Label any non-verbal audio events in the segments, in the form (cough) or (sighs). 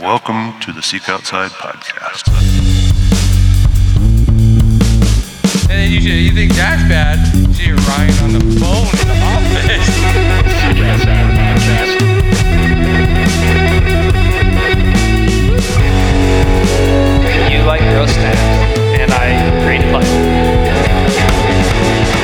Welcome to the Seek Outside podcast. And then you, should, you think that's bad? So you're Ryan on the phone in the office. You like roast snacks, and I read play.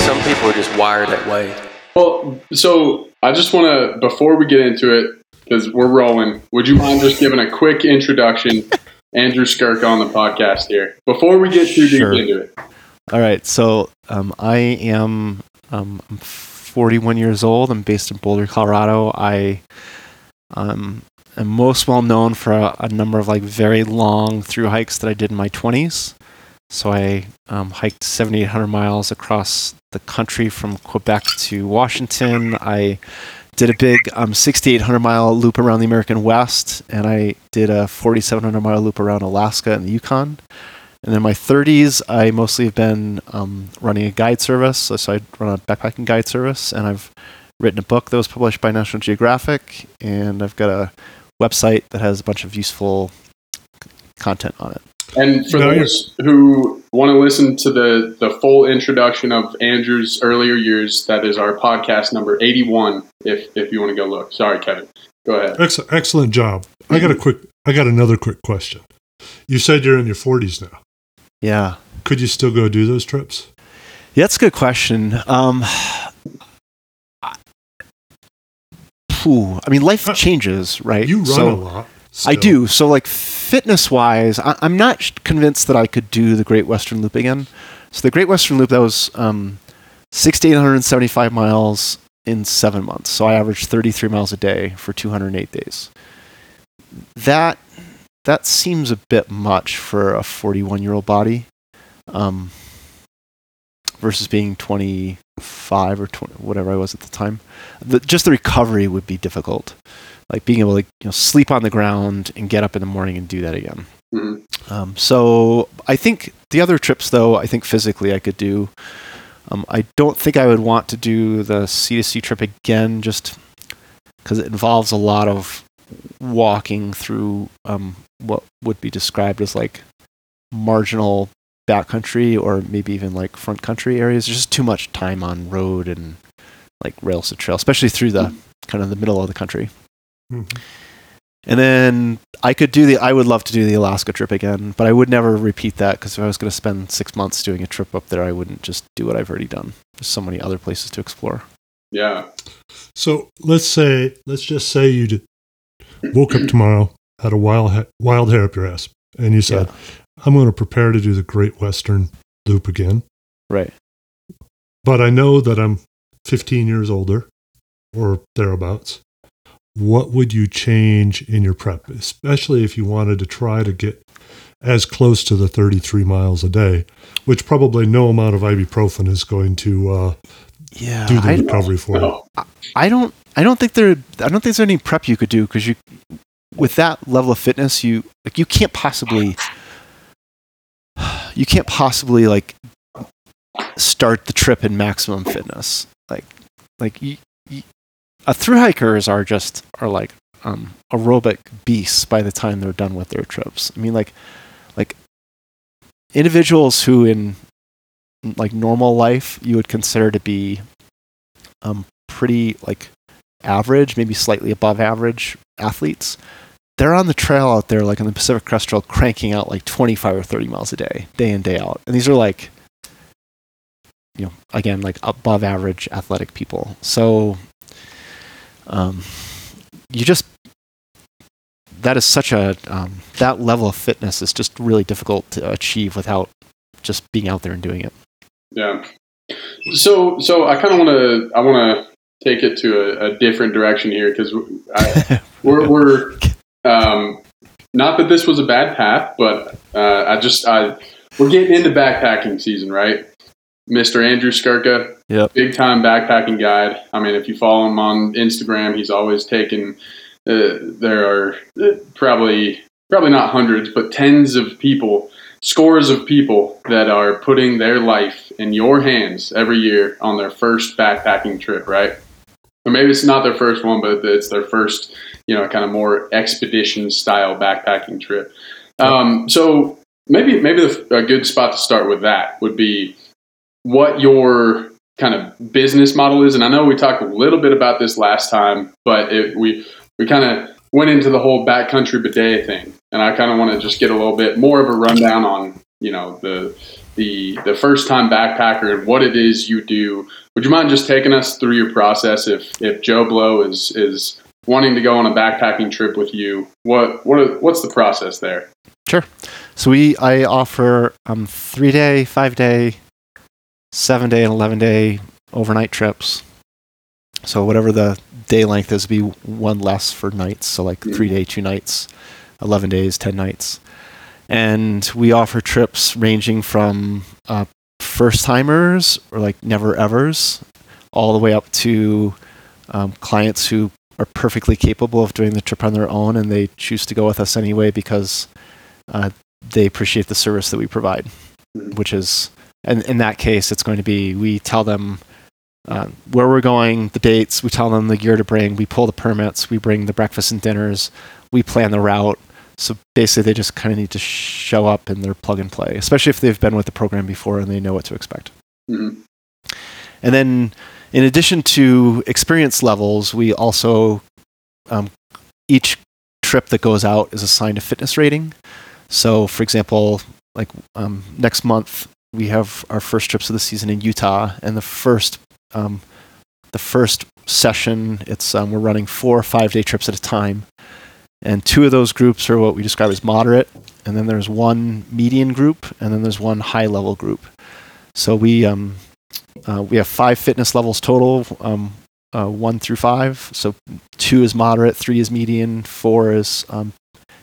Some people are just wired that way. Well, so I just want to, before we get into it, because we're rolling, would you mind just giving a quick introduction? (laughs) Andrew Skurka on the podcast here. Before we get too Sure. deep into it. All right, so um, I am um, I'm 41 years old. I'm based in Boulder, Colorado. I um, am most well known for a, a number of like very long through hikes that I did in my 20s. So I um, hiked 7,800 miles across the country from Quebec to Washington. I did a big um, 6,800 mile loop around the American West, and I did a 4,700 mile loop around Alaska and the Yukon. And in my 30s, I mostly have been um, running a guide service. So, so I run a backpacking guide service, and I've written a book that was published by National Geographic, and I've got a website that has a bunch of useful content on it. And for No, those who want to listen to the, the full introduction of Andrew's earlier years, that is our podcast number 81, if, if you want to go look. Sorry, Kevin. Go ahead. Ex- excellent job. I got a quick. I got another quick question. You said you're in your 40s now. Yeah. Could you still go do those trips? Yeah, that's a good question. Um, I- I mean, life Uh, changes, right? You run So- a lot. I do. So, like fitness wise, I- I'm not convinced that I could do the Great Western Loop again. So, the Great Western Loop that was um, 6,875 miles in seven months. So, I averaged 33 miles a day for 208 days. That that seems a bit much for a 41 year old body, um, versus being 25 or 20, whatever I was at the time. The, just the recovery would be difficult like being able to you know sleep on the ground and get up in the morning and do that again. Mhm. Um, so I think the other trips though I think physically I could do. Um, I don't think I would want to do the C to C trip again just because it involves a lot of walking through um, what would be described as like marginal backcountry or maybe even like front country areas. There's just too much time on road and like rails to trail, especially through the kind of the middle of the country. Mhm. And then I could do the. I would love to do the Alaska trip again, but I would never repeat that because if I was going to spend six months doing a trip up there, I wouldn't just do what I've already done. There's so many other places to explore. Yeah. So let's say, let's just say you did, woke up tomorrow, had a wild ha- wild hair up your ass, and you said, "I'm going to prepare to do the Great Western Loop again." Right. But I know that I'm 15 years older, or thereabouts. What would you change in your prep, especially if you wanted to try to get as close to the 33 miles a day, which probably no amount of ibuprofen is going to uh, Yeah. do the I, recovery for you. I don't. I don't think there. I don't think there's any prep you could do because you, with that level of fitness, you like you can't possibly. (sighs) You can't possibly like start the trip in maximum fitness. Like, like you, a through hikers are just are like um, aerobic beasts by the time they're done with their trips. I mean, like, like individuals who in like normal life you would consider to be um, pretty like average, maybe slightly above average athletes. They're on the trail out there, like on the Pacific Crest Trail, cranking out like 25 or 30 miles a day, day in, day out. And these are like, you know, again, like above average athletic people. So, um, you just, that is such a, um, that level of fitness is just really difficult to achieve without just being out there and doing it. Yeah. So, so I kind of want to, I want to take it to a, a different direction here because (laughs) we're, we're (laughs) um, not that this was a bad path, but uh, I just, I, we're getting into backpacking season, right? Mr. Andrew Skurka, Yep. big time backpacking guide. I mean, if you follow him on Instagram, he's always taking. Uh, there are uh, probably probably not hundreds, but tens of people, scores of people that are putting their life in your hands every year on their first backpacking trip, right? or maybe it's not their first one, but it's their first, you know, kind of more expedition style backpacking trip. Um, so maybe maybe a good spot to start with that would be what your kind of business model is. And I know we talked a little bit about this last time, but it, we we kind of went into the whole backcountry bidet thing, and I kind of want to just get a little bit more of a rundown on you know the the the first time backpacker and what it is you do. Would you mind just taking us through your process if if Joe Blow is is wanting to go on a backpacking trip with you? What what what's the process there? Sure. So we I offer um three day, five day, seven day, and eleven day overnight trips. So whatever the day length is, be one less for nights. So like three day, two nights, eleven days, ten nights, and we offer trips ranging from uh, first timers or like never evers, all the way up to um, clients who are perfectly capable of doing the trip on their own, and they choose to go with us anyway because uh, they appreciate the service that we provide, which is, and in that case, it's going to be we tell them uh, where we're going, the dates, we tell them the gear to bring, we pull the permits, we bring the breakfast and dinners, we plan the route. So basically, they just kind of need to show up and they're plug and play, especially if they've been with the program before and they know what to expect. Mhm. And then, in addition to experience levels, we also um, each trip that goes out is assigned a fitness rating. So, for example, like um, next month we have our first trips of the season in Utah, and the first um, the first session it's um, we're running four or five day trips at a time, and two of those groups are what we describe as moderate, and then there's one median group, and then there's one high level group. So we um, uh, we have five fitness levels total, um, uh, one through five. So two is moderate, three is median, four is um,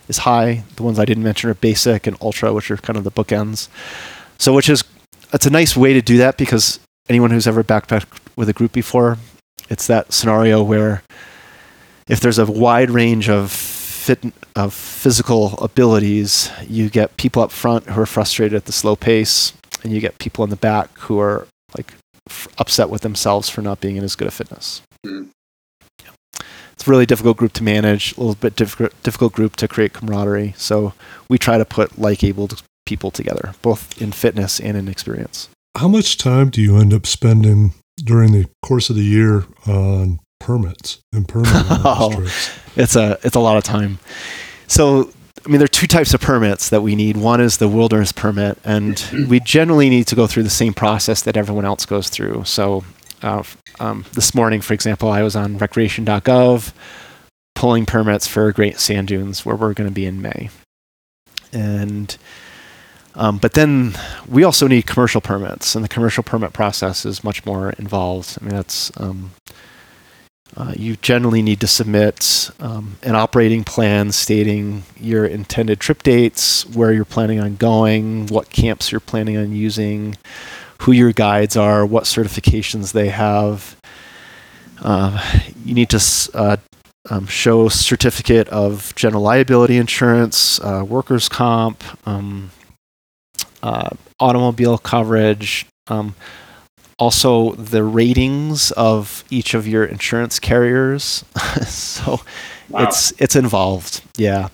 is high. The ones I didn't mention are basic and ultra, which are kind of the bookends. So which is it's a nice way to do that because anyone who's ever backpacked with a group before, it's that scenario where if there's a wide range of fit of physical abilities, you get people up front who are frustrated at the slow pace, and you get people in the back who are like f- upset with themselves for not being in as good a fitness. Mm. Yeah. It's a really difficult group to manage, a little bit difficult, difficult group to create camaraderie. So we try to put like-abled people together, both in fitness and in experience. How much time do you end up spending during the course of the year on permits and permitting (laughs) Oh. It's a it's a lot of time. So I mean, there are two types of permits that we need. One is the wilderness permit, and (clears throat) we generally need to go through the same process that everyone else goes through. So, uh, um, this morning, for example, I was on recreation.gov pulling permits for Great Sand Dunes, where we're going to be in May. And um, but then we also need commercial permits, and the commercial permit process is much more involved. I mean, that's um, uh, you generally need to submit um, an operating plan stating your intended trip dates, where you're planning on going, what camps you're planning on using, who your guides are, what certifications they have. Uh, you need to uh, um, show certificate of general liability insurance, uh, workers' comp, um, uh, automobile coverage. Um, also the ratings of each of your insurance carriers. (laughs) so Wow. it's it's involved. Yeah.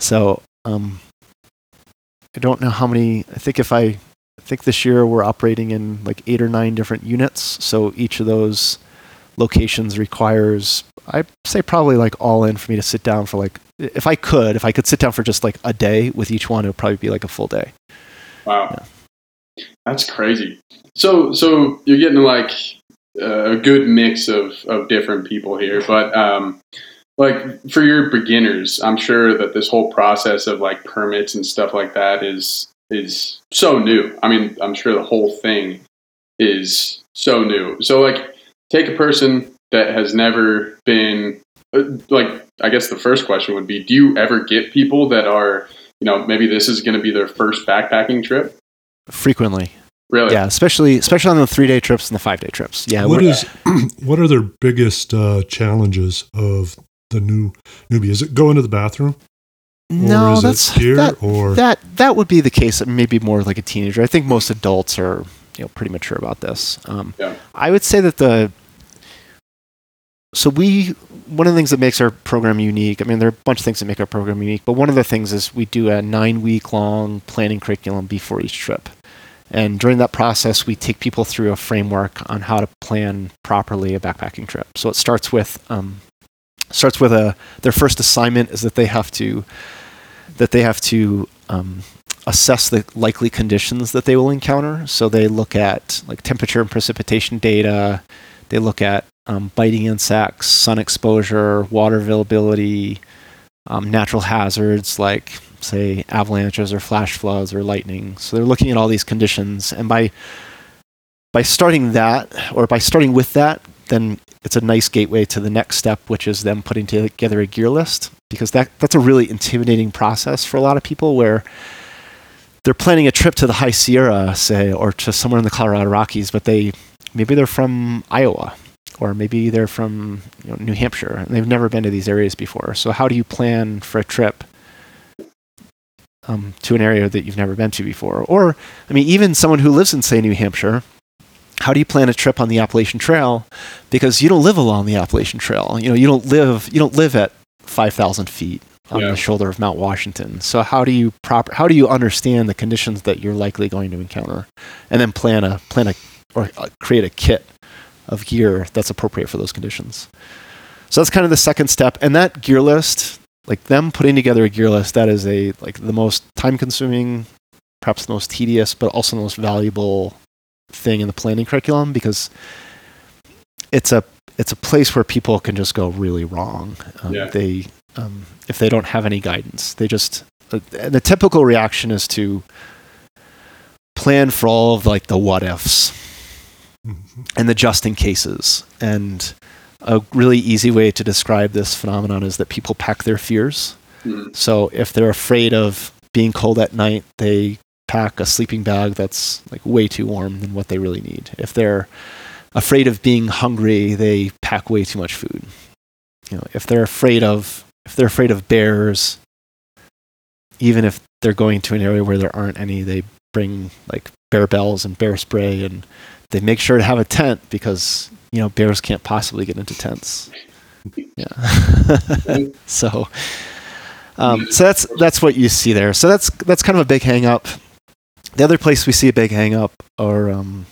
So um, I don't know how many. I think if I, I think this year we're operating in like eight or nine different units. So each of those locations requires, I say probably like all in for me to sit down for like, if I could, if I could sit down for just like a day with each one, it would probably be like a full day. Wow, that's crazy. So so you're getting like a good mix of of different people here, but um, like for your beginners, I'm sure that this whole process of like permits and stuff like that is is so new. I mean, I'm sure the whole thing is so new. So like take a person that has never been uh, like I guess the first question would be do you ever get people that are you know maybe this is going to be their first backpacking trip Frequently. really Yeah. Especially, especially on the three day trips and the five day trips. Yeah. what we're- (clears throat) what are their biggest uh, challenges of the new newbie? Is it going to the bathroom? or no, is that's it gear that, or that that would be the case. Maybe more like a teenager. I think most adults are you know pretty mature about this. Um, Yeah. I would say that the so we one of the things that makes our program unique. I mean, there are a bunch of things that make our program unique, but one of the things is we do a nine week long planning curriculum before each trip. And during that process, we take people through a framework on how to plan properly a backpacking trip. So it starts with um, starts with a their first assignment is that they have to that they have to um, assess the likely conditions that they will encounter. So they look at like temperature and precipitation data. They look at um, biting insects, sun exposure, water availability, um, natural hazards like say avalanches or flash floods or lightning. So they're looking at all these conditions, and by by starting that or by starting with that, then it's a nice gateway to the next step, which is them putting together a gear list because that that's a really intimidating process for a lot of people where they're planning a trip to the High Sierra, say, or to somewhere in the Colorado Rockies, but they maybe they're from Iowa or maybe they're from you know, New Hampshire and they've never been to these areas before. So how do you plan for a trip um, to an area that you've never been to before? Or I mean, even someone who lives in say New Hampshire, how do you plan a trip on the Appalachian Trail? Because you don't live along the Appalachian Trail. You know, you don't live you don't live at five thousand feet on Yeah. the shoulder of Mount Washington. So how do you proper how do you understand the conditions that you're likely going to encounter, and then plan a plan a or uh, create a kit of gear that's appropriate for those conditions. So that's kind of the second step, and that gear list, like them putting together a gear list, that is a like the most time consuming, perhaps the most tedious, but also the most valuable thing in the planning curriculum because it's a it's a place where people can just go really wrong. Um, Yeah. They um, if they don't have any guidance, they just uh, and the typical reaction is to plan for all of like the what ifs and the just in cases. And a really easy way to describe this phenomenon is that people pack their fears. Mhm. So if they're afraid of being cold at night, they pack a sleeping bag that's like way too warm than what they really need. If they're afraid of being hungry, they pack way too much food. You know, if they're afraid of if they're afraid of bears, even if they're going to an area where there aren't any, they bring like bear bells and bear spray and they make sure to have a tent because you know bears can't possibly get into tents. Yeah. (laughs) so, um, so that's that's what you see there. So that's that's kind of a big hang up. The other place we see a big hang up are, um,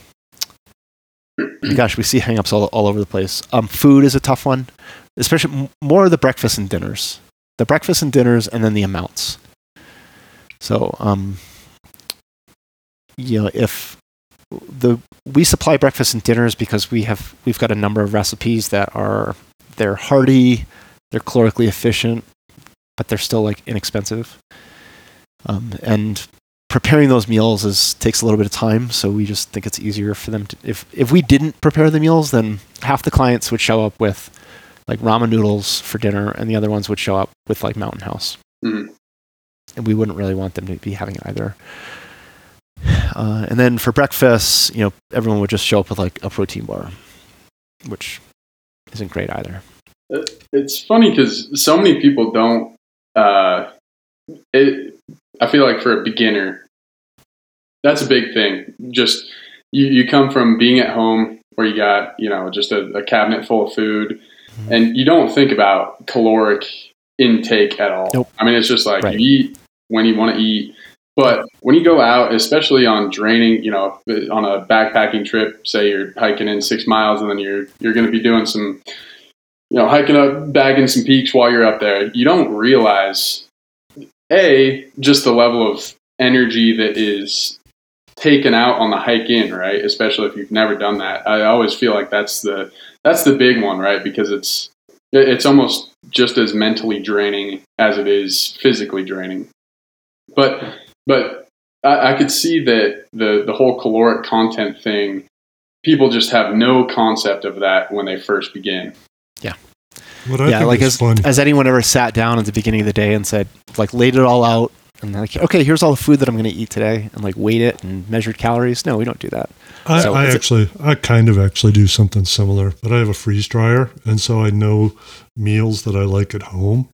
gosh, we see hang ups all, all over the place. Um, food is a tough one, especially more of the breakfast and dinners. The breakfast and dinners, and then the amounts. So, um, you know, if the we supply breakfast and dinners because we have we've got a number of recipes that are they're hearty, they're calorically efficient, but they're still like inexpensive. Um, and preparing those meals is takes a little bit of time, so we just think it's easier for them to if if we didn't prepare the meals, then half the clients would show up with like ramen noodles for dinner, and the other ones would show up with like Mountain House, Mhm. and we wouldn't really want them to be having either. Uh, and then for breakfast, you know, everyone would just show up with like a protein bar, which isn't great either. It's funny because so many people don't. Uh, it, I feel like for a beginner, that's a big thing. Just you, you come from being at home where you got you know just a, a cabinet full of food, Mhm. and you don't think about caloric intake at all. Nope. I mean, it's just like Right. you eat when you want to eat. But when you go out, especially on draining, you know, on a backpacking trip, say you're hiking in six miles and then you're you're going to be doing some you know, hiking up, bagging some peaks while you're up there, you don't realize a just the level of energy that is taken out on the hike in, right? Especially if you've never done that. I always feel like that's the that's the big one, right? Because it's it's almost just as mentally draining as it is physically draining. But but I, I could see that the the whole caloric content thing, people just have no concept of that when they first begin. What I yeah, think like is has, fun. has anyone ever sat down at the beginning of the day and said, like, laid it all out and like, okay, here's all the food that I'm going to eat today, and like weighed it and measured calories? No, we don't do that. I, So I is it- actually, I kind of actually do something similar, but I have a freeze dryer, and so I know meals that I like at home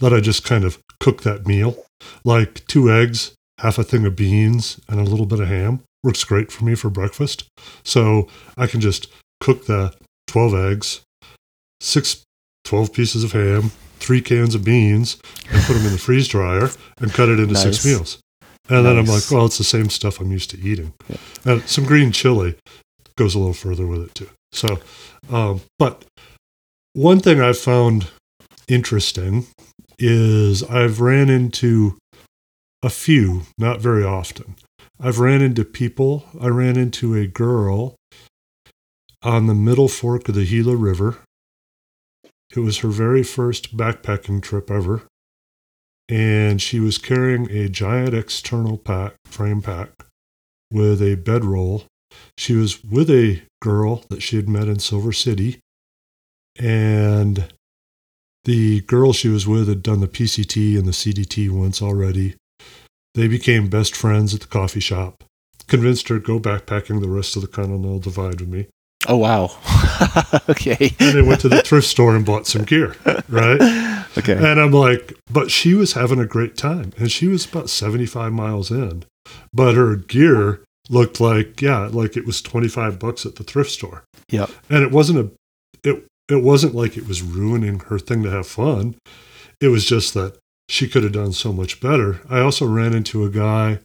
that I just kind of cook that meal, like two eggs, half a thing of beans, and a little bit of ham. Works great for me for breakfast. So I can just cook the twelve eggs, six, 12 pieces of ham, three cans of beans, and put them in the freeze dryer and cut it into six meals. And then I'm like, well, it's the same stuff I'm used to eating. Yeah. And some green chili goes a little further with it too. So, um, but one thing I've found interesting is I've ran into a few, not very often. I've ran into people. I ran into a girl on the middle fork of the Gila River. It was her very first backpacking trip ever. And she was carrying a giant external pack, frame pack, with a bedroll. She was with a girl that she had met in Silver City. And the girl she was with had done the PCT and the CDT once already. They became best friends at the coffee shop. Convinced her to go backpacking the rest of the Continental Divide with me. Oh wow. (laughs) okay. And they went to the thrift store and bought some gear, right? (laughs) Okay. And I'm like, but she was having a great time. And she was about 75 miles in. But her gear looked like, yeah, like it was 25 bucks at the thrift store. Yep. And it wasn't a, it, it wasn't like it was ruining her thing to have fun. It was just that she could have done so much better. I also ran into a guy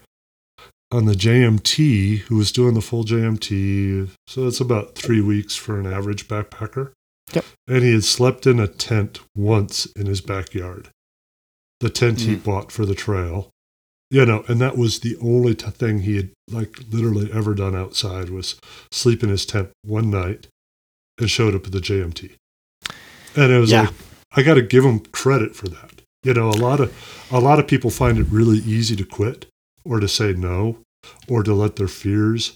on the JMT who was doing the full JMT. So it's about three weeks for an average backpacker. Yep. And he had slept in a tent once in his backyard. The tent he Mm. bought for the trail. You know, and that was the only t- thing he had like literally ever done outside was sleep in his tent one night and showed up at the JMT. And it was Yeah. like I got to give him credit for that. You know, a lot of a lot of people find it really easy to quit or to say no or to let their fears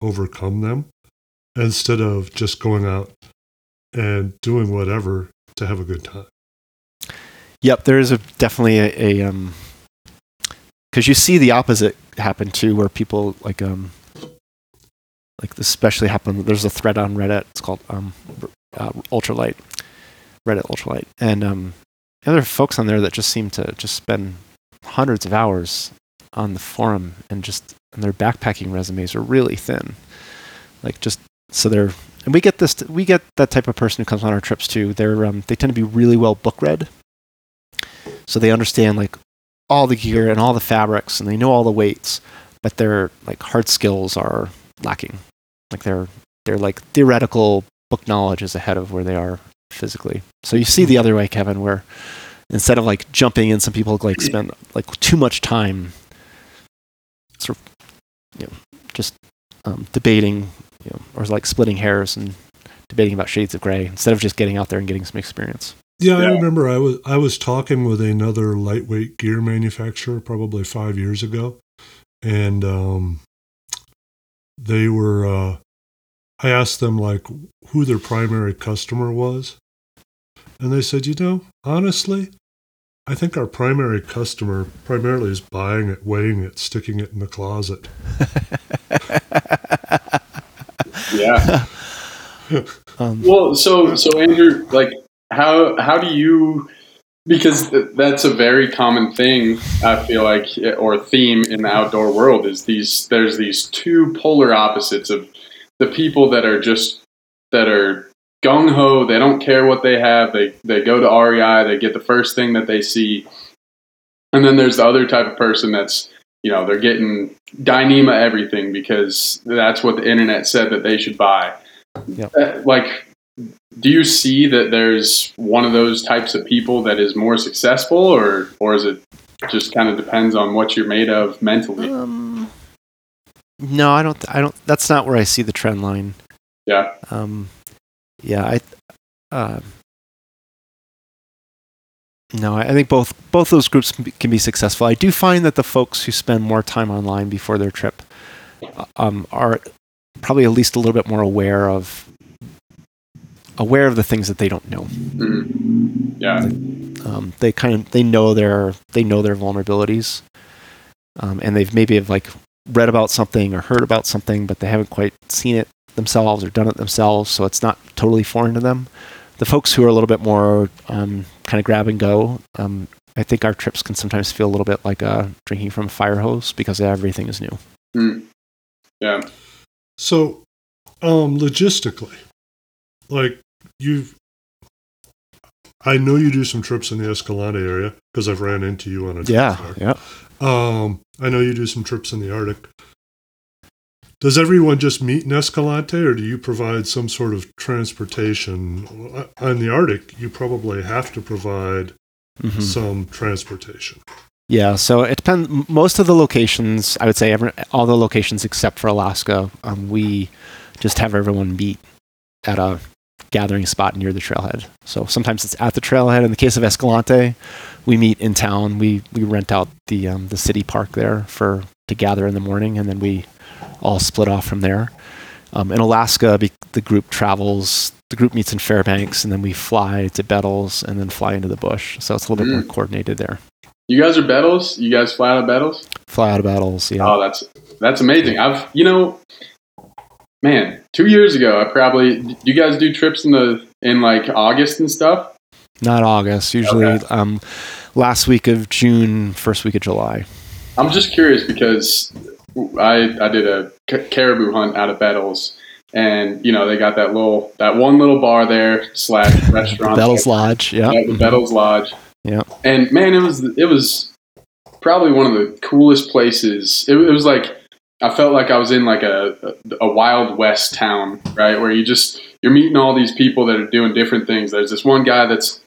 overcome them instead of just going out and doing whatever to have a good time. Yep, there is a definitely a, a um because you see the opposite happen too, where people like um like this especially happen. There's a thread on Reddit. It's called um uh, ultralight Reddit ultralight, and um and there are folks on there that just seem to just spend hundreds of hours on the forum and just and their backpacking resumes are really thin, like just so they're and we get this we get that type of person who comes on our trips too. They're um they tend to be really well book read. So they understand like all the gear and all the fabrics and they know all the weights but their like hard skills are lacking. Like they're they're like theoretical book knowledge is ahead of where they are physically so you see the other way kevin where instead of like jumping in some people like spend like too much time sort of you know just um, debating you know or like splitting hairs and debating about shades of gray instead of just getting out there and getting some experience Yeah, I remember I was I was talking with another lightweight gear manufacturer probably five years ago, and um, they were. Uh, I asked them like who their primary customer was, and they said, you know, honestly, I think our primary customer primarily is buying it, weighing it, sticking it in the closet. (laughs) Yeah. (laughs) um, Well, so so Andrew, like how how do you because th- that's a very common thing I feel like or theme in the outdoor world is these there's these two polar opposites of the people that are just that are gung ho, they don't care what they have, they they go to REI, they get the first thing that they see. And then there's the other type of person that's you know, they're getting Dyneema everything because that's what the internet said that they should buy. Yep. Uh, like do you see that there's one of those types of people that is more successful or or is it just kind of depends on what you're made of mentally Um, no, I don't. I don't. That's not where I see the trend line. yeah Um, yeah, I. Uh, no, I I think both both those groups can be, can be successful. I do find that the folks who spend more time online before their trip uh, um, are probably at least a little bit more aware of aware of the things that they don't know. Mhm. yeah um, they kind of they know their they know their vulnerabilities um, and they've maybe have like read about something or heard about something but they haven't quite seen it themselves or done it themselves so it's not totally foreign to them the folks who are a little bit more um, kind of grab and go um, i think our trips can sometimes feel a little bit like uh, drinking from a fire hose because everything is new Mm. yeah So, um, logistically, like you've, I know you do some trips in the Escalante area because I've ran into you on a trip Yeah, yeah. Um, I know you do some trips in the Arctic. Does everyone just meet in Escalante, or do you provide some sort of transportation? On the Arctic, you probably have to provide Mhm. some transportation. Yeah, so it depends. Most of the locations, I would say, every, all the locations except for Alaska, um, we just have everyone meet at a gathering spot near the trailhead. So sometimes it's at the trailhead. In the case of Escalante, we meet in town. We we rent out the um, the city park there for to gather in the morning, and then we all split off from there. Um, in Alaska, be, the group travels. The group meets in Fairbanks, and then we fly to Bettles, and then fly into the bush. So it's a little bit more coordinated there. You guys are Bettles? You guys fly out of Bettles? Fly out of Bettles, yeah. Oh, that's that's amazing. I've you know, man, two years ago, I probably Do you guys do trips in the in like August and stuff. Not August. Usually, Okay. um, last week of June, first week of July. I'm just curious because I I did a caribou hunt out of Bettles, and you know they got that little that one little bar there slash (laughs) restaurant. Bettles Lodge. Yeah. Yeah, the Bettles Lodge. Yeah. And man, it was it was probably one of the coolest places. It, it was like I felt like I was in like a, a a wild west town, right? Where you just you're meeting all these people that are doing different things. There's this one guy that's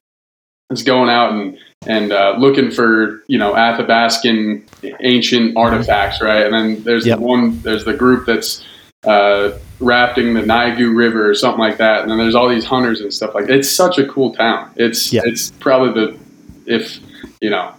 that's going out and and uh, looking for you know Athabascan ancient artifacts, right? And then there's Yep. the one there's the group that's uh, rafting the Naigu River or something like that. And then there's all these hunters and stuff like that. It's such a cool town. It's Yeah. it's probably the if you know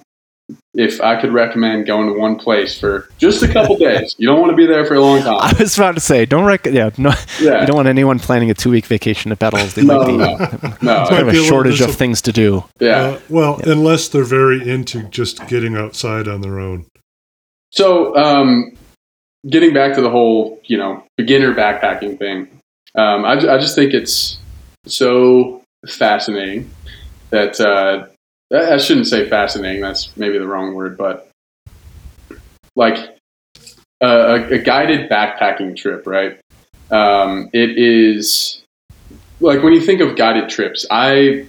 if I could recommend going to one place for just a couple days. You don't want to be there for a long time. (laughs) I was about to say, don't rec- yeah, no, Yeah. you don't want anyone planning a two week vacation at Bettles. They No, might be no, (laughs) no. kind of Might a be a little shortage of things to do. Yeah. Uh, well, unless they're very into just getting outside on their own. So, um, getting back to the whole, you know, beginner backpacking thing, um, I, I just think it's so fascinating that uh, I shouldn't say fascinating. That's maybe the wrong word, but like a, a, a guided backpacking trip, right? Um, it is like when you think of guided trips, I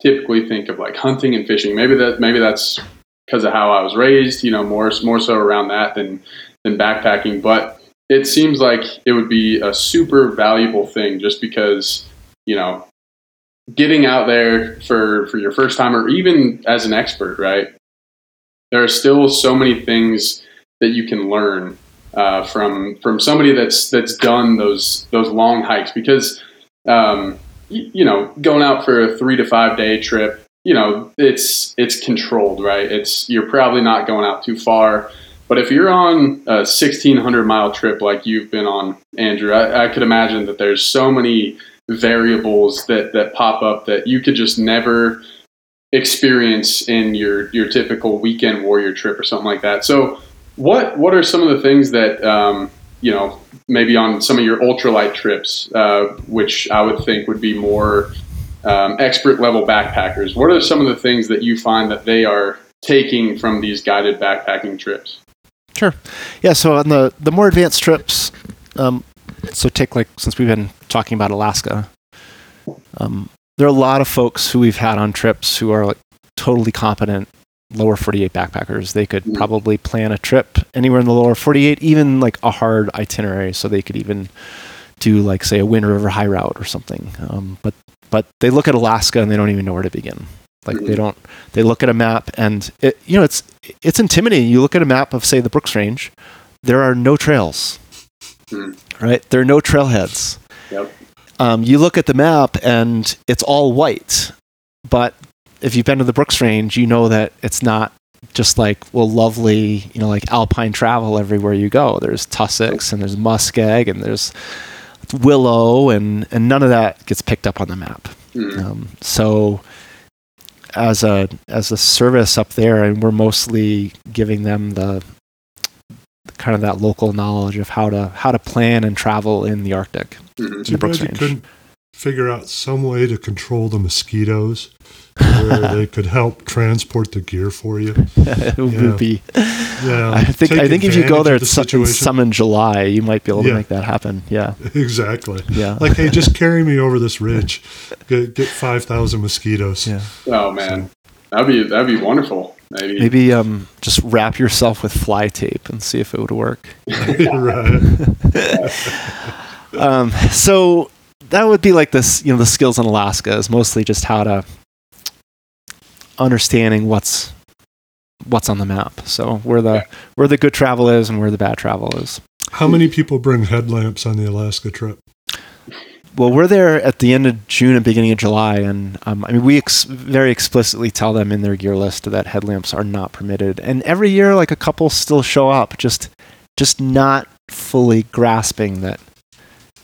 typically think of like hunting and fishing. Maybe that maybe that's because of how I was raised, you know, more more so around that than than backpacking. But it seems like it would be a super valuable thing just because, you know, getting out there for for your first time or even as an expert, right? There are still so many things that you can learn uh, from from somebody that's that's done those those long hikes because um, y- you know going out for a three to five day trip you know it's it's controlled right it's you're probably not going out too far but if you're on a 1600 mile trip like you've been on andrew I, I could imagine that there's so many variables that that pop up that you could just never experience in your your typical weekend warrior trip or something like that so what what are some of the things that um, you know maybe on some of your ultralight trips uh, which i would think would be more um, expert level backpackers what are some of the things that you find that they are taking from these guided backpacking trips Sure. Yeah. So on the the more advanced trips, um, so take like since we've been talking about Alaska, um, there are a lot of folks who we've had on trips who are like totally competent lower 48 backpackers. They could Mhm. probably plan a trip anywhere in the lower 48, even like a hard itinerary. So they could even do like say a Wind River high route or something. Um, but but they look at Alaska and they don't even know where to begin. Like they Mhm. don't. They look at a map and it, you know it's it's intimidating. You look at a map of say the Brooks Range, there are no trails, Mhm. right? There are no trailheads. Yep. Um, you look at the map and it's all white, but if you've been to the Brooks Range, you know that it's not just like well lovely you know like alpine travel everywhere you go there's tussocks and there's muskeg and there's willow and and none of that gets picked up on the map Mhm. um, so as a as a service up there, and we're mostly giving them the kind of that local knowledge of how to how to plan and travel in the Arctic. Mhm. Too bad you couldn't figure out some way to control the mosquitoes where (laughs) they could help transport the gear for you. (laughs) it would Yeah. be. Yeah, I think take I think if you go there at the some, in some in July, you might be able to Yeah. make that happen. Yeah, (laughs) exactly. yeah, Like, hey, just carry me over this ridge. Get, get five thousand mosquitoes. yeah. Oh man, that'd be that'd be wonderful. Maybe. Maybe um, just wrap yourself with fly tape and see if it would work. (laughs) (laughs) Um, so that would be like this. You know, the skills in Alaska is mostly just how to understanding what's what's on the map. So where the where the good travel is and where the bad travel is. How many people bring headlamps on the Alaska trip? Well, we're there at the end of June and beginning of July, and um, I mean, we ex- very explicitly tell them in their gear list that headlamps are not permitted. And every year, like a couple still show up, just just not fully grasping that,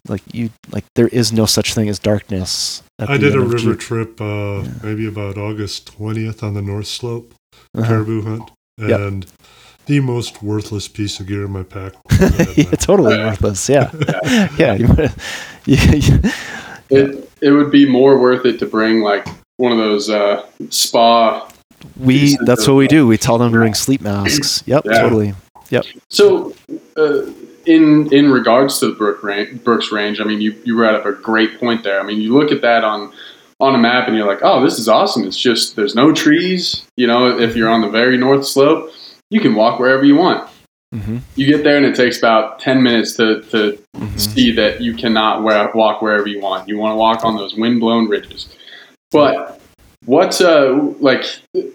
like you, like there is no such thing as darkness. at I the did a of river June. trip uh, maybe about August 20th on the North Slope, Uh-huh. caribou hunt, Yep. and the most worthless piece of gear in my pack. (laughs) yeah, (laughs) totally worthless. Yeah, (laughs) yeah. You, wanna- you, you- (laughs) It it would be more worth it to bring like one of those uh, spa. we that's what we do. We tell them to bring sleep masks. (clears throat) Yep, Yeah. totally. Yep. So, uh, in in regards to the Brook range, Brooks Range, I mean, you you brought up a great point there. I mean, you look at that on on a map and you're like, oh, this is awesome. It's just there's no trees. You know, if you're on the very north slope, you can walk wherever you want. Hmm You get there and it takes about ten minutes to to hmm see that you cannot wa- walk wherever you want. You want to walk on those windblown ridges. But what's uh like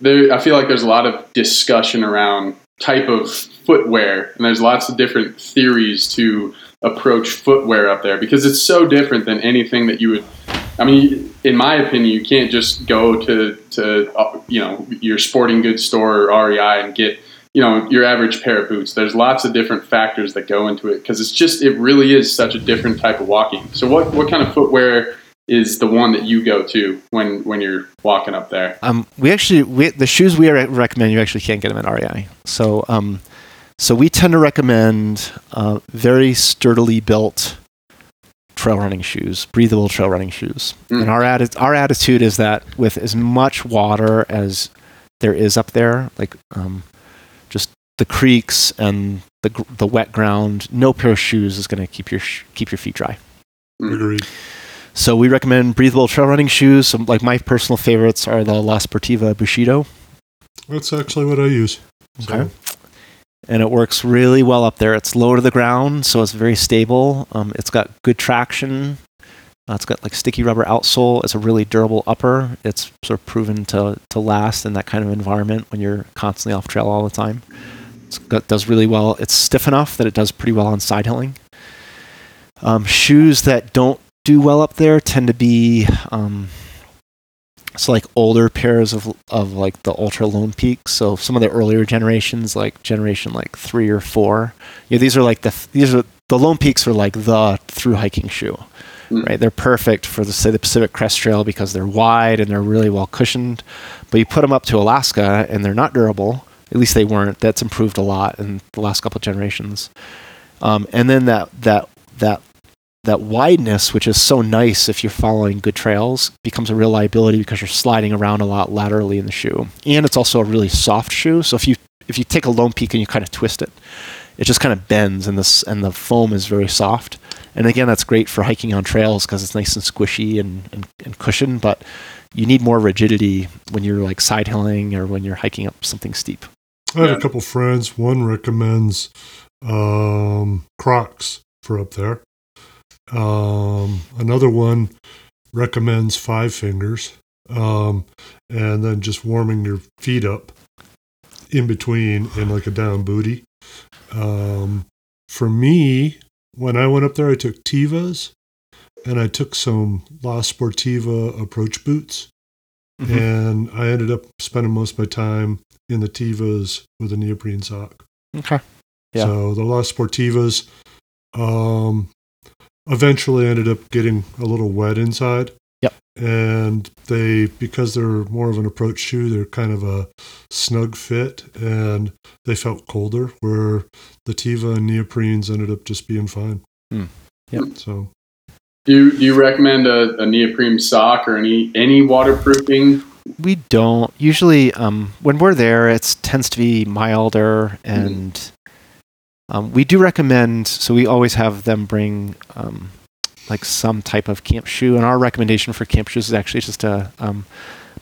there? I feel like there's a lot of discussion around type of footwear, and there's lots of different theories to approach footwear up there because it's so different than anything that you would. I mean, in my opinion, you can't just go to to uh, you know your sporting goods store or REI and get you know your average pair of boots there's lots of different factors that go into it because it's just it really is such a different type of walking so what what kind of footwear is the one that you go to when when you're walking up there Um, we actually we, the shoes we recommend you actually can't get them at REI. So um, so we tend to recommend uh, very sturdily built trail running shoes, breathable trail running shoes. Mm. And our atti- our attitude is that with as much water as there is up there, like um, the creeks and the the wet ground, no pair of shoes is going to keep your sh- keep your feet dry. Agreed. So we recommend breathable trail running shoes. Some, like my personal favorites are the La Sportiva Bushido. That's actually what I use. Okay. And it works really well up there. It's low to the ground, so it's very stable. Um, it's got good traction. Uh, it's got like sticky rubber outsole. It's a really durable upper. It's sort of proven to, to last in that kind of environment when you're constantly off trail all the time. It's does really well. It's stiff enough that it does pretty well on side hilling. Um, shoes that don't do well up there tend to be um, so like older pairs of of like the Altra lone peaks. So some of the earlier generations, like generation like three or four, yeah, these are like the these are the lone peaks are like the through hiking shoe, Mm. right? They're perfect for the say the Pacific Crest Trail because they're wide and they're really well cushioned. But you put them up to Alaska and they're not durable. At least they weren't. That's improved a lot in the last couple of generations. Um, and then that that that that wideness, which is so nice if you're following good trails, becomes a real liability because you're sliding around a lot laterally in the shoe. And it's also a really soft shoe. So if you if you take a lone peak and you kind of twist it, it just kind of bends and this and the foam is very soft. And again, that's great for hiking on trails because it's nice and squishy and, and, and cushioned, but you need more rigidity when you're like side hilling or when you're hiking up something steep. I have Yeah. a couple friends. One recommends um, Crocs for up there. Um, another one recommends Five Fingers, um, and then just warming your feet up in between in like a down booty. Um, for me, when I went up there, I took Tevas and I took some La Sportiva approach boots. Mhm. And I ended up spending most of my time in the Tevas with a neoprene sock. Okay. Yeah. So the La Sportivas um, eventually ended up getting a little wet inside. Yep. And they, because they're more of an approach shoe, they're kind of a snug fit and they felt colder, where the Teva and neoprenes ended up just being fine. Hmm. Yep. So Do you, do you recommend a, a neoprene sock or any any waterproofing? We don't usually. Um, when we're there, it tends to be milder, and um, we do recommend. So we always have them bring um, like some type of camp shoe, and our recommendation for camp shoes is actually just a um,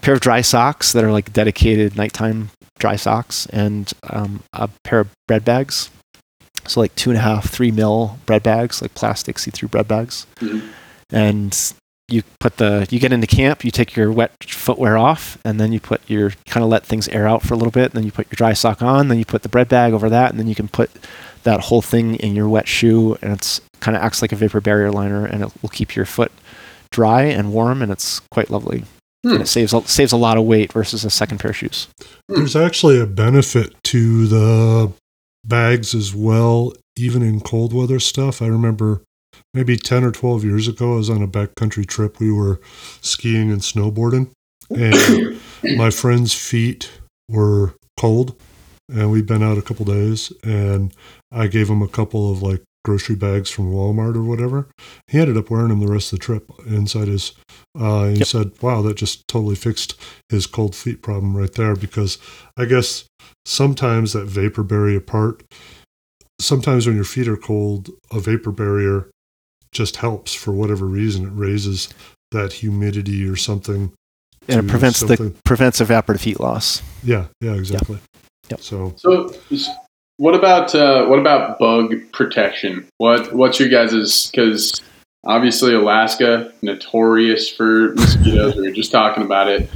pair of dry socks that are like dedicated nighttime dry socks, and um, a pair of bread bags. So like two and a half, three mil bread bags, like plastic see-through bread bags, Mhm. and you put the you get into camp, you take your wet footwear off, and then you put your kind of let things air out for a little bit, and then you put your dry sock on, then you put the bread bag over that, and then you can put that whole thing in your wet shoe, and it's kind of acts like a vapor barrier liner, and it will keep your foot dry and warm, and it's quite lovely. Hmm. And it saves saves a lot of weight versus a second pair of shoes. There's actually a benefit to the bags as well, even in cold weather stuff. I remember maybe 10 or 12 years ago, I was on a backcountry trip. We were skiing and snowboarding, and (coughs) my friend's feet were cold, and we'd been out a couple days, and I gave him a couple of like grocery bags from Walmart or whatever. He ended up wearing them the rest of the trip inside his. Uh, and he Yep. said, "Wow, that just totally fixed his cold feet problem right there." Because I guess sometimes that vapor barrier part. Sometimes when your feet are cold, a vapor barrier just helps for whatever reason. It raises that humidity or something. And it to prevents the prevents evaporative heat loss. Yeah, yeah, exactly. Yep. So So, s- what about uh, what about bug protection? What what's your guys's? Because obviously Alaska notorious for mosquitoes. we were just talking about it,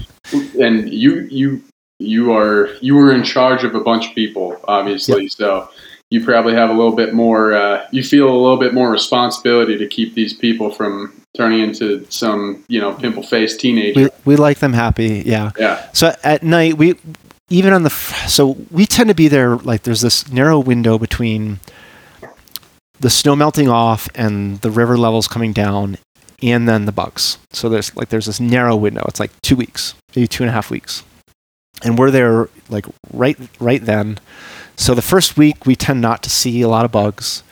and you you you are you were in charge of a bunch of people, obviously. So you probably have a little bit more. Uh, you feel a little bit more responsibility to keep these people from turning into some you know pimple faced teenager. We we like them happy, yeah. yeah. So at night, we even on the so we tend to be there. Like there's this narrow window between the snow melting off and the river levels coming down, and then the bugs. So there's like there's this narrow window. It's like two weeks, maybe two and a half weeks, and we're there like right right then. So the first week we tend not to see a lot of bugs,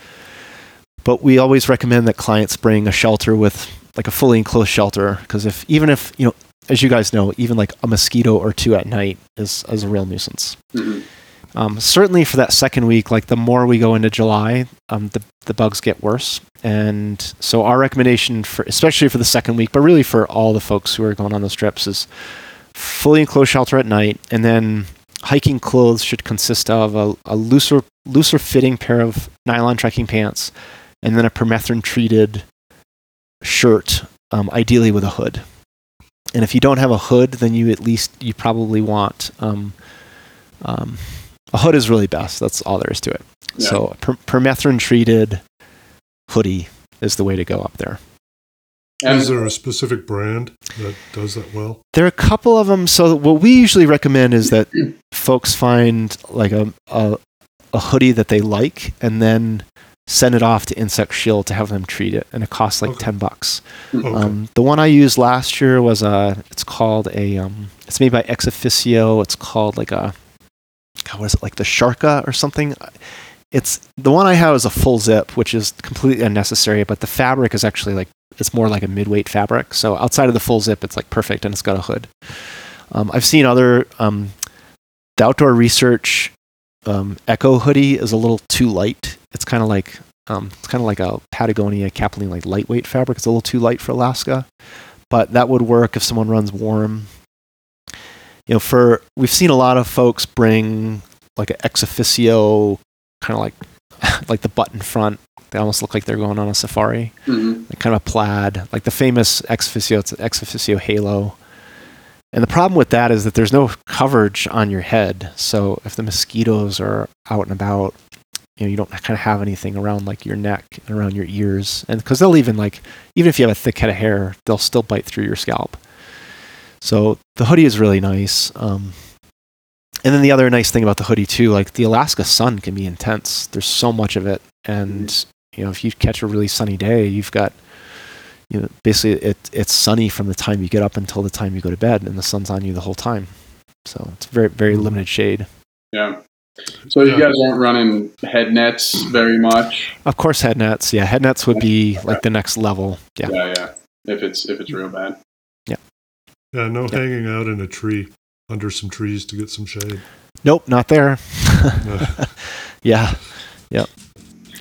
but we always recommend that clients bring a shelter with like a fully enclosed shelter because if even if you know as you guys know, even like a mosquito or two at night is, is a real nuisance. Mhm. Um, certainly for that second week, like the more we go into July, um, the, the bugs get worse. And so our recommendation for, especially for the second week, but really for all the folks who are going on those trips is fully enclosed shelter at night. And then hiking clothes should consist of a, a looser, looser fitting pair of nylon trekking pants and then a permethrin treated shirt, um, ideally with a hood. And if you don't have a hood, then you at least you probably want um, um, a hood is really best. That's all there is to it. Yeah. So per- permethrin treated hoodie is the way to go up there. And is there a specific brand that does that well? There are a couple of them. So what we usually recommend is that (clears throat) folks find like a, a a hoodie that they like and then send it off to Insect Shield to have them treat it, and it costs like Okay. ten bucks. Okay. Um, the one I used last year was a. It's called a. Um, it's made by Ex Officio. It's called like a. God, what is it like the Sharka or something? It's the one I have is a full zip, which is completely unnecessary. But the fabric is actually like it's more like a midweight fabric. So outside of the full zip, it's like perfect, and it's got a hood. Um, I've seen other. Um, the outdoor research um, Echo hoodie is a little too light. It's kind of like um, it's kind of like a Patagonia Capilene like lightweight fabric. It's a little too light for Alaska, but that would work if someone runs warm. You know, for we've seen a lot of folks bring like an ex officio kind of like (laughs) like the button front. They almost look like they're going on a safari, Mhm. like kind of a plaid, like the famous ex officio. It's an ex officio halo. And the problem with that is that there's no coverage on your head. So if the mosquitoes are out and about, you know, you don't kind of have anything around like your neck and around your ears. And because they'll even like, even if you have a thick head of hair, they'll still bite through your scalp. So the hoodie is really nice. Um, and then the other nice thing about the hoodie too, like the Alaska sun can be intense. There's so much of it. And, you know, if you catch a really sunny day, you've got, you know, basically it, it's sunny from the time you get up until the time you go to bed and the sun's on you the whole time. So it's very, very limited shade. Yeah. So you guys aren't running head nets very much. Of course, head nets. Yeah, head nets would be like the next level. Yeah. Yeah, yeah. If it's if it's real bad. Yeah, Yeah. no hanging out in a tree under some trees to get some shade. Nope, not there. No. (laughs) Yeah. Yep.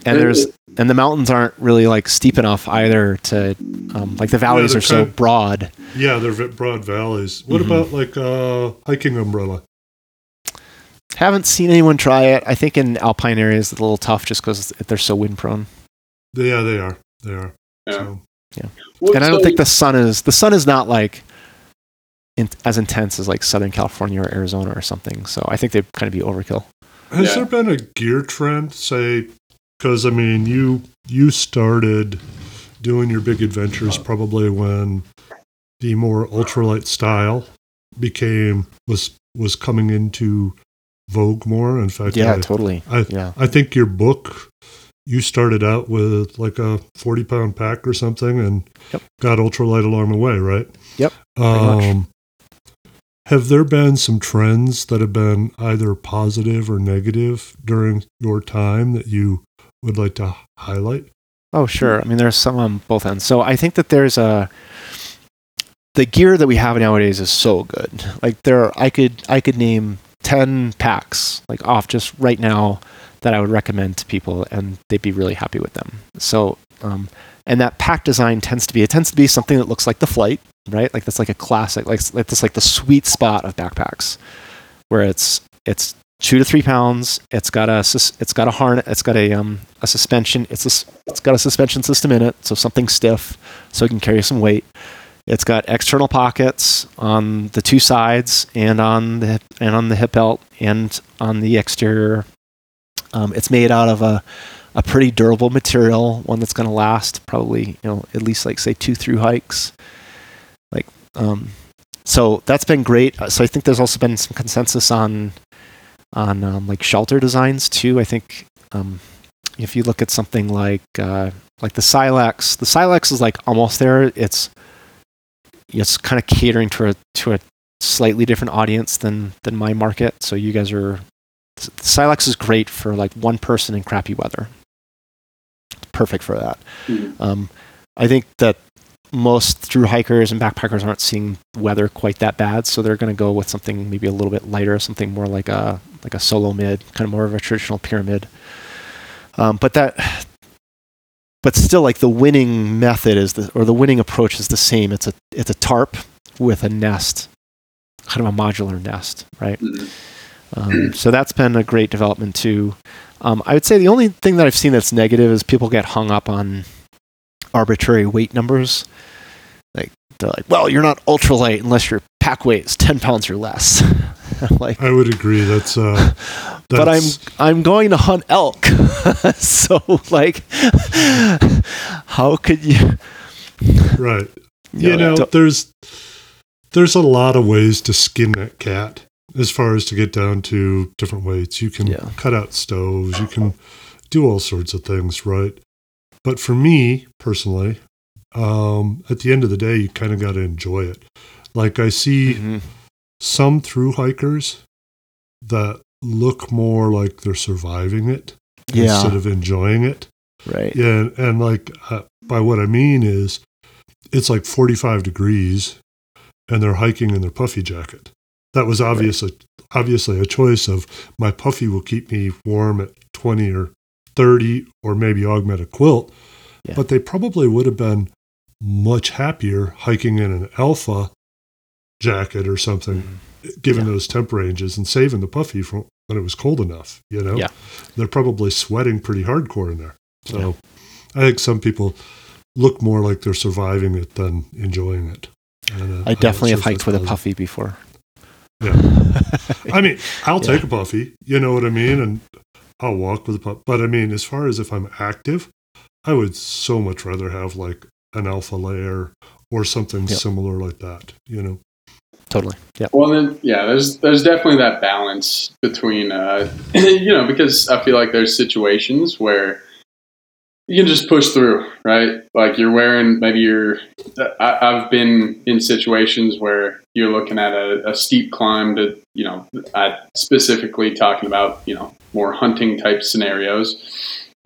And there's and the mountains aren't really like steep enough either to um, like the valleys they're so kind- broad. yeah, they're broad valleys. What Mhm. about like uh hiking umbrella? Haven't seen anyone try it. I think in alpine areas it's a little tough just because they're so wind prone. Yeah, they are. They are. Yeah. So, Well, And I don't so- think the sun is the sun is not like in, as intense as like Southern California or Arizona or something. So I think they'd kind of be overkill. has Yeah. there been a gear trend, say, because I mean, you you started doing your big adventures probably when the more ultralight style became was was coming into vogue more. In fact, Yeah, I, totally. I, Yeah. I think your book you started out with like a 40 pound pack or something and Yep. got ultralight along the way, right? Yep. Um, have there been some trends that have been either positive or negative during your time that you would like to highlight? Oh, sure. I mean, there's some on both ends. So I think that there's a the gear that we have nowadays is so good. Like there, I could I could name ten packs like off just right now that I would recommend to people, and they'd be really happy with them. So, um, and that pack design tends to be it tends to be something that looks like the flight, right? Like that's like a classic, like like that's like the sweet spot of backpacks, where it's it's two to three pounds. It's got a it's got a harness. It's got a um a suspension. It's a, it's got a suspension system in it, so something stiff, so it can carry some weight. It's got external pockets on the two sides and on the hip, and on the hip belt and on the exterior. Um, it's made out of a a pretty durable material, one that's going to last probably you know at least like say two through hikes. Like um, so that's been great. Uh, So I think there's also been some consensus on on um, like shelter designs too. I think um, if you look at something like uh, like the Silex, the Silex is like almost there. It's it's kind of catering to a to a slightly different audience than than my market. So you guys are Silex is great for like one person in crappy weather. It's perfect for that. Mhm. Um, I think that most through hikers and backpackers aren't seeing weather quite that bad, so they're going to go with something maybe a little bit lighter, something more like a like a solo mid, kind of more of a traditional pyramid. Um, but that, but still, like the winning method is the or the winning approach is the same. It's a it's a tarp with a nest, kind of a modular nest, right? Mhm. Um, so that's been a great development too. Um, I would say the only thing that I've seen that's negative is people get hung up on arbitrary weight numbers. Like they're like, "Well, you're not ultralight unless your pack weight is ten pounds or less." (laughs) (laughs) Like, I would agree. That's, uh, (laughs) but I'm I'm going to hunt elk, (laughs) so like, how could you? right. you You know, know, there's there's a lot of ways to skin that cat as far as to get down to different weights. You can Yeah. cut out stoves, you can do all sorts of things, right? But for me personally, um, at the end of the day, you kind of got to enjoy it. Like I see Mhm. Some through hikers that look more like they're surviving it yeah, instead of enjoying it. right. Yeah, and, and like uh, by what I mean is, it's like 45 degrees, and they're hiking in their puffy jacket. That was obviously obviously a choice of my puffy will keep me warm at 20 or 30, or maybe augment a quilt. Yeah. But they probably would have been much happier hiking in an alpha jacket or something, Mhm. given Yeah. those temp ranges, and saving the puffy from when it was cold enough. You know, Yeah. they're probably sweating pretty hardcore in there. So I think some people look more like they're surviving it than enjoying it. Uh, I'm I definitely have hiked with a puffy before. Yeah. (laughs) I mean, I'll Yeah. take a puffy, you know what I mean? And I'll walk with a puffy. But I mean, as far as if I'm active, I would so much rather have like an alpha layer or something Yep. similar like that, you know? Totally. Yeah. Well, then, yeah, there's there's definitely that balance between, uh, (clears throat) you know, because I feel like there's situations where you can just push through, right? Like you're wearing maybe you're. I, I've been in situations where you're looking at a, a steep climb to, you know, I specifically talking about you know more hunting type scenarios,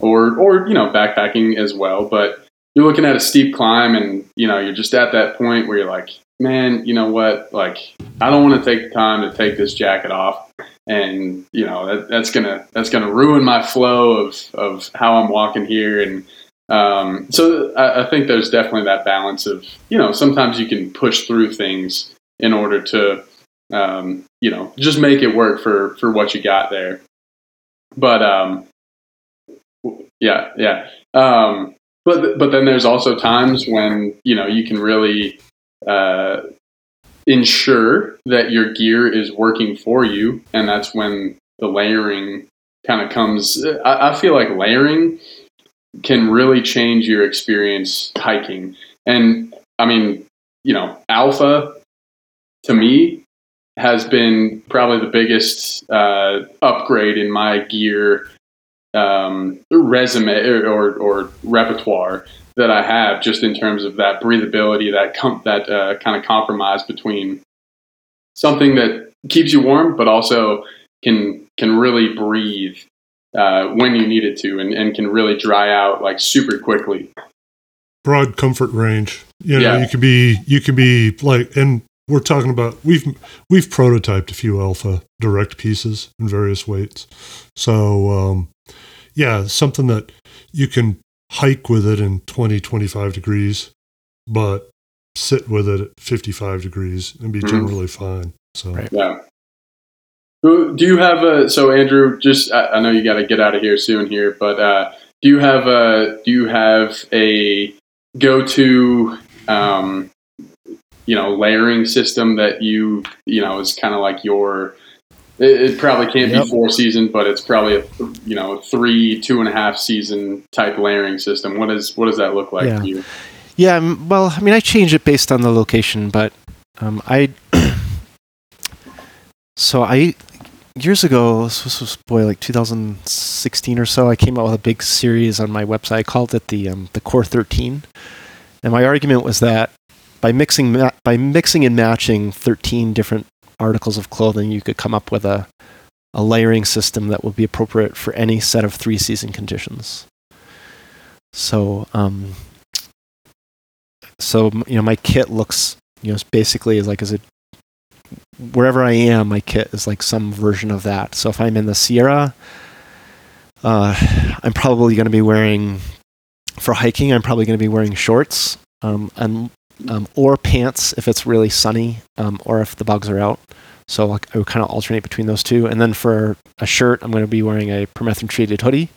or or you know backpacking as well, but you're looking at a steep climb and you know you're just at that point where you're like man you know what? Like i don't want to take the time to take this jacket off. And you know that, that's gonna that's gonna ruin my flow of of how i'm walking here. And um, so I, I think there's definitely that balance of you know sometimes you can push through things in order to um, you know just make it work for for what you got there. But um yeah yeah. Um but but then there's also times when you know you can really uh, ensure that your gear is working for you, and that's when the layering kind of comes. I, I feel like layering can really change your experience hiking, and I mean, you know, alpha to me has been probably the biggest uh, upgrade in my gear um, resume or, or repertoire that I have, just in terms of that breathability, that com- that uh, kind of compromise between something that keeps you warm, but also can can really breathe uh, when you need it to, and, and can really dry out like super quickly. Broad comfort range. You know, Yeah. you could be you could be like, and we're talking about we've we've prototyped a few alpha direct pieces in various weights. So um, yeah, something that you can hike with it in 20, 25 degrees, but sit with it at 55 degrees and be Mhm. generally fine. So Right. Yeah. Do you have a so Andrew? Just I, I know you got to get out of here soon here, but uh, do you have a do you have a go to um, you know layering system that you you know is kind of like your it, it probably can't Yep. be four season, but it's probably a you know three two and a half season type layering system. What is what does that look like Yeah. to you? Yeah, well, I mean, I change it based on the location, but um, I. (clears throat) so I years ago, this was, boy like 2016 or so. I came out with a big series on my website. I called it the um, the Core 13, and my argument was that by mixing ma- by mixing and matching 13 different articles of clothing, you could come up with a a layering system that would be appropriate for any set of three season conditions. So, um, so you know my kit looks you know basically like as a wherever I am my kit is like some version of that. So if I'm in the Sierra, uh, I'm probably going to be wearing for hiking. I'm probably going to be wearing shorts um, and um, or pants if it's really sunny um, or if the bugs are out. So I would kind of alternate between those two. And then for a shirt, I'm going to be wearing a permethrin treated hoodie,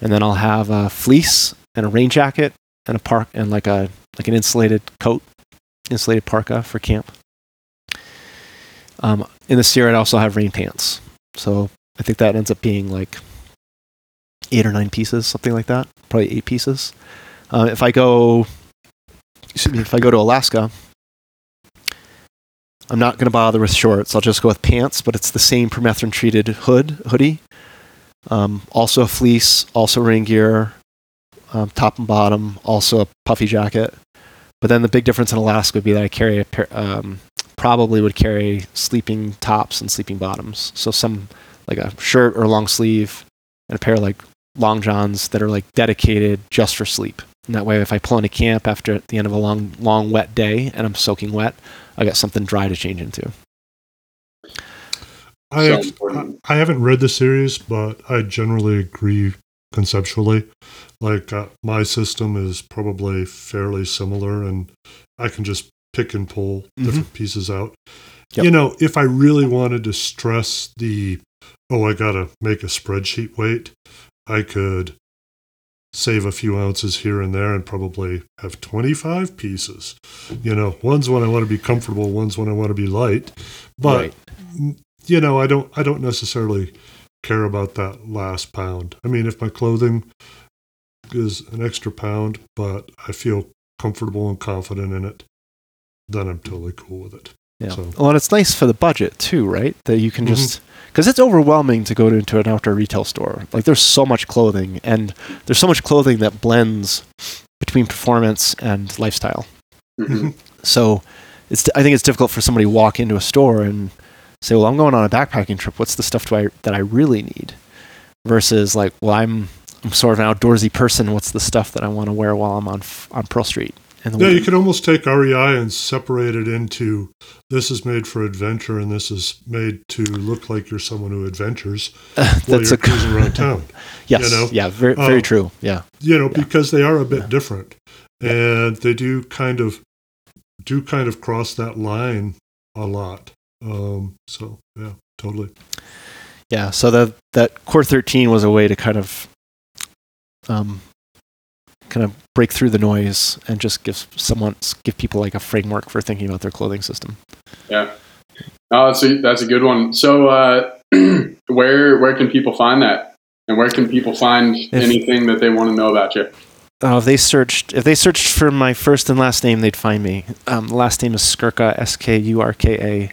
and then I'll have a fleece and a rain jacket and a park and like a like an insulated coat, insulated parka for camp. Um, in the Sierra, I also have rain pants. So I think that ends up being like eight or nine pieces, something like that. Probably eight pieces. Uh, if I go, excuse me, if I go to Alaska, I'm not going to bother with shorts. I'll just go with pants, but it's the same permethrin treated hood hoodie. Um, also a fleece, also rain gear, um, top and bottom, also a puffy jacket. But then the big difference in Alaska would be that I carry a pair, um, probably would carry sleeping tops and sleeping bottoms. So some like a shirt or long sleeve and a pair of like long johns that are like dedicated just for sleep. And that way, if I pull into camp after at the end of a long, long wet day and I'm soaking wet, I got something dry to change into. I, have, important. I I haven't read the series, but I generally agree conceptually. Like uh, my system is probably fairly similar, and I can just pick and pull Mhm. different pieces out. Yep. You know, if I really wanted to stress the, oh, I got to make a spreadsheet weight, I could save a few ounces here and there and probably have 25 pieces. You know, one's when I want to be comfortable, one's when I want to be light. But Right. you know, I don't I don't necessarily care about that last pound. I mean, if my clothing is an extra pound, but I feel comfortable and confident in it, then I'm totally cool with it. Yeah. So- Well, and it's nice for the budget too, right? That you can Mhm. just because it's overwhelming to go to, into an outdoor retail store. Like there's so much clothing, and there's so much clothing that blends between performance and lifestyle. Mhm. (laughs) So it's I think it's difficult for somebody to walk into a store and say, "Well, I'm going on a backpacking trip. What's the stuff do I that I really need?" Versus like, "Well, I'm I'm sort of an outdoorsy person. What's the stuff that I want to wear while I'm on on Pearl Street?" The Yeah, you winter?" could almost take REI and separate it into this is made for adventure and this is made to look like you're someone who adventures (laughs) while That's you're a cruising around (laughs) town. yes, you know? yeah, very very Um, true. Yeah, You know, because they are a bit different, and they do kind of do kind of cross that line a lot. Um, so yeah, totally. yeah. So that that Core 13 was a way to kind of um kind of break through the noise and just give someone give people like a framework for thinking about their clothing system. Yeah. Oh, that's a, that's a good one. So, uh, (clears throat) where where can people find that, and where can people find anything that they want to know about you? Uh, if they searched, if they searched for my first and last name, they'd find me. Um, last name is Skurka, S K U R K A,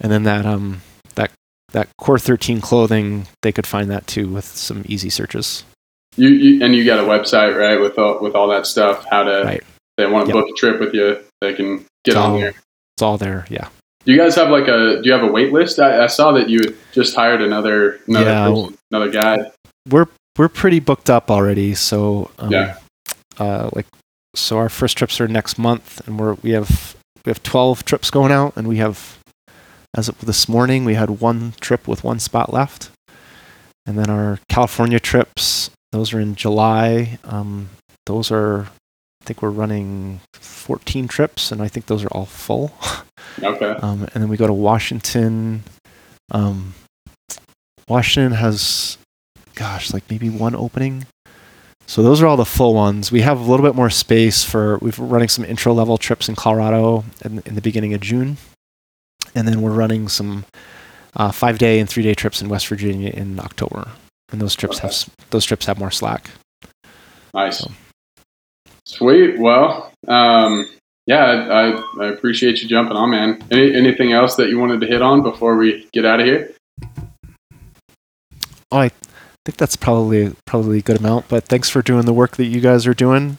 and then that um that that Core 13 clothing, they could find that too with some easy searches. You, you and you got a website, right? With all with all that stuff, how to Right. they want to Yep. book a trip with you, they can get It's on all- there. It's all there. Yeah. Do you guys have like a? Do you have a wait list? I, I saw that you had just hired another another Yeah. person, another guy. we're we're pretty booked up already. So um, Yeah. uh, like so our first trips are next month, and we're we have we have twelve trips going out, and we have as of this morning we had one trip with one spot left, and then our California trips those are in July. Um, those are I think we're running fourteen trips, and I think those are all full. (laughs) Okay. Um, and then we go to Washington. Um, Washington has, gosh, like maybe one opening. So those are all the full ones. We have a little bit more space for. We're running some intro level trips in Colorado in, in the beginning of June, and then we're running some uh, five day and three day trips in West Virginia in October. And those trips have those trips have more slack. Nice. So- Sweet. Well, um, yeah, I, I, I appreciate you jumping on, man. Any, anything else that you wanted to hit on before we get out of here? Oh, I think that's probably probably a good amount. But thanks for doing the work that you guys are doing.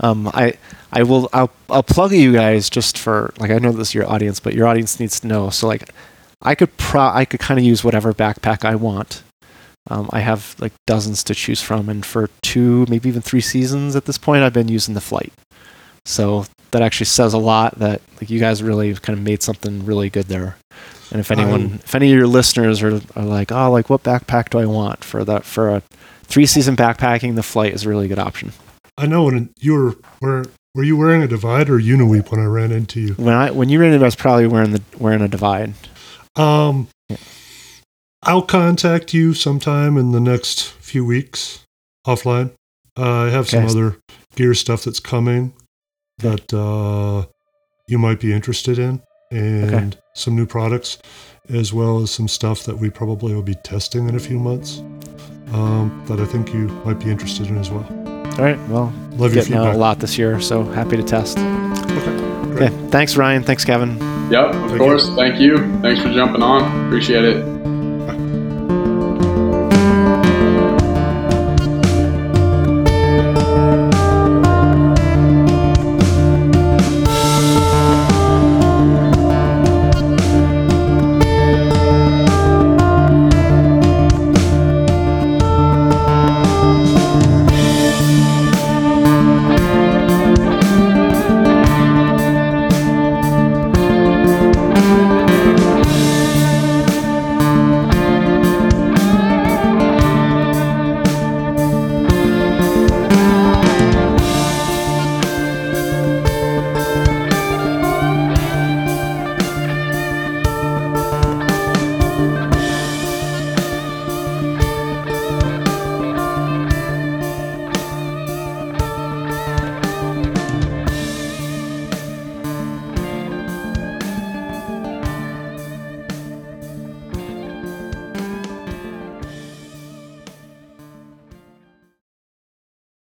Um, I I will I'll I'll plug you guys just for like I know this is your audience, but your audience needs to know. So like I could pro I could kind of use whatever backpack I want. Um, I have like dozens to choose from, and for two, maybe even three seasons at this point, I've been using the flight. So that actually says a lot that like you guys really kind of made something really good there. And if anyone, Um, if any of your listeners are, are like, oh, like what backpack do I want for that for a three season backpacking, the flight is a really good option. I know when you were were were you wearing a divide or uniweep when I ran into you? When I when you ran into, I was probably wearing the wearing a divide. Um, Yeah. I'll contact you sometime in the next few weeks offline. Uh, I have some Okay. other gear stuff that's coming that uh, you might be interested in, and some new products, as well as some stuff that we probably will be testing in a few months um, that I think you might be interested in as well. All right. Well, Love your getting out feedback. a lot this year, so happy to test. Okay, great. Okay. Thanks, Ryan. Thanks, Kevin. Yep, of Thank course. Thank you. Thanks for jumping on. Appreciate it.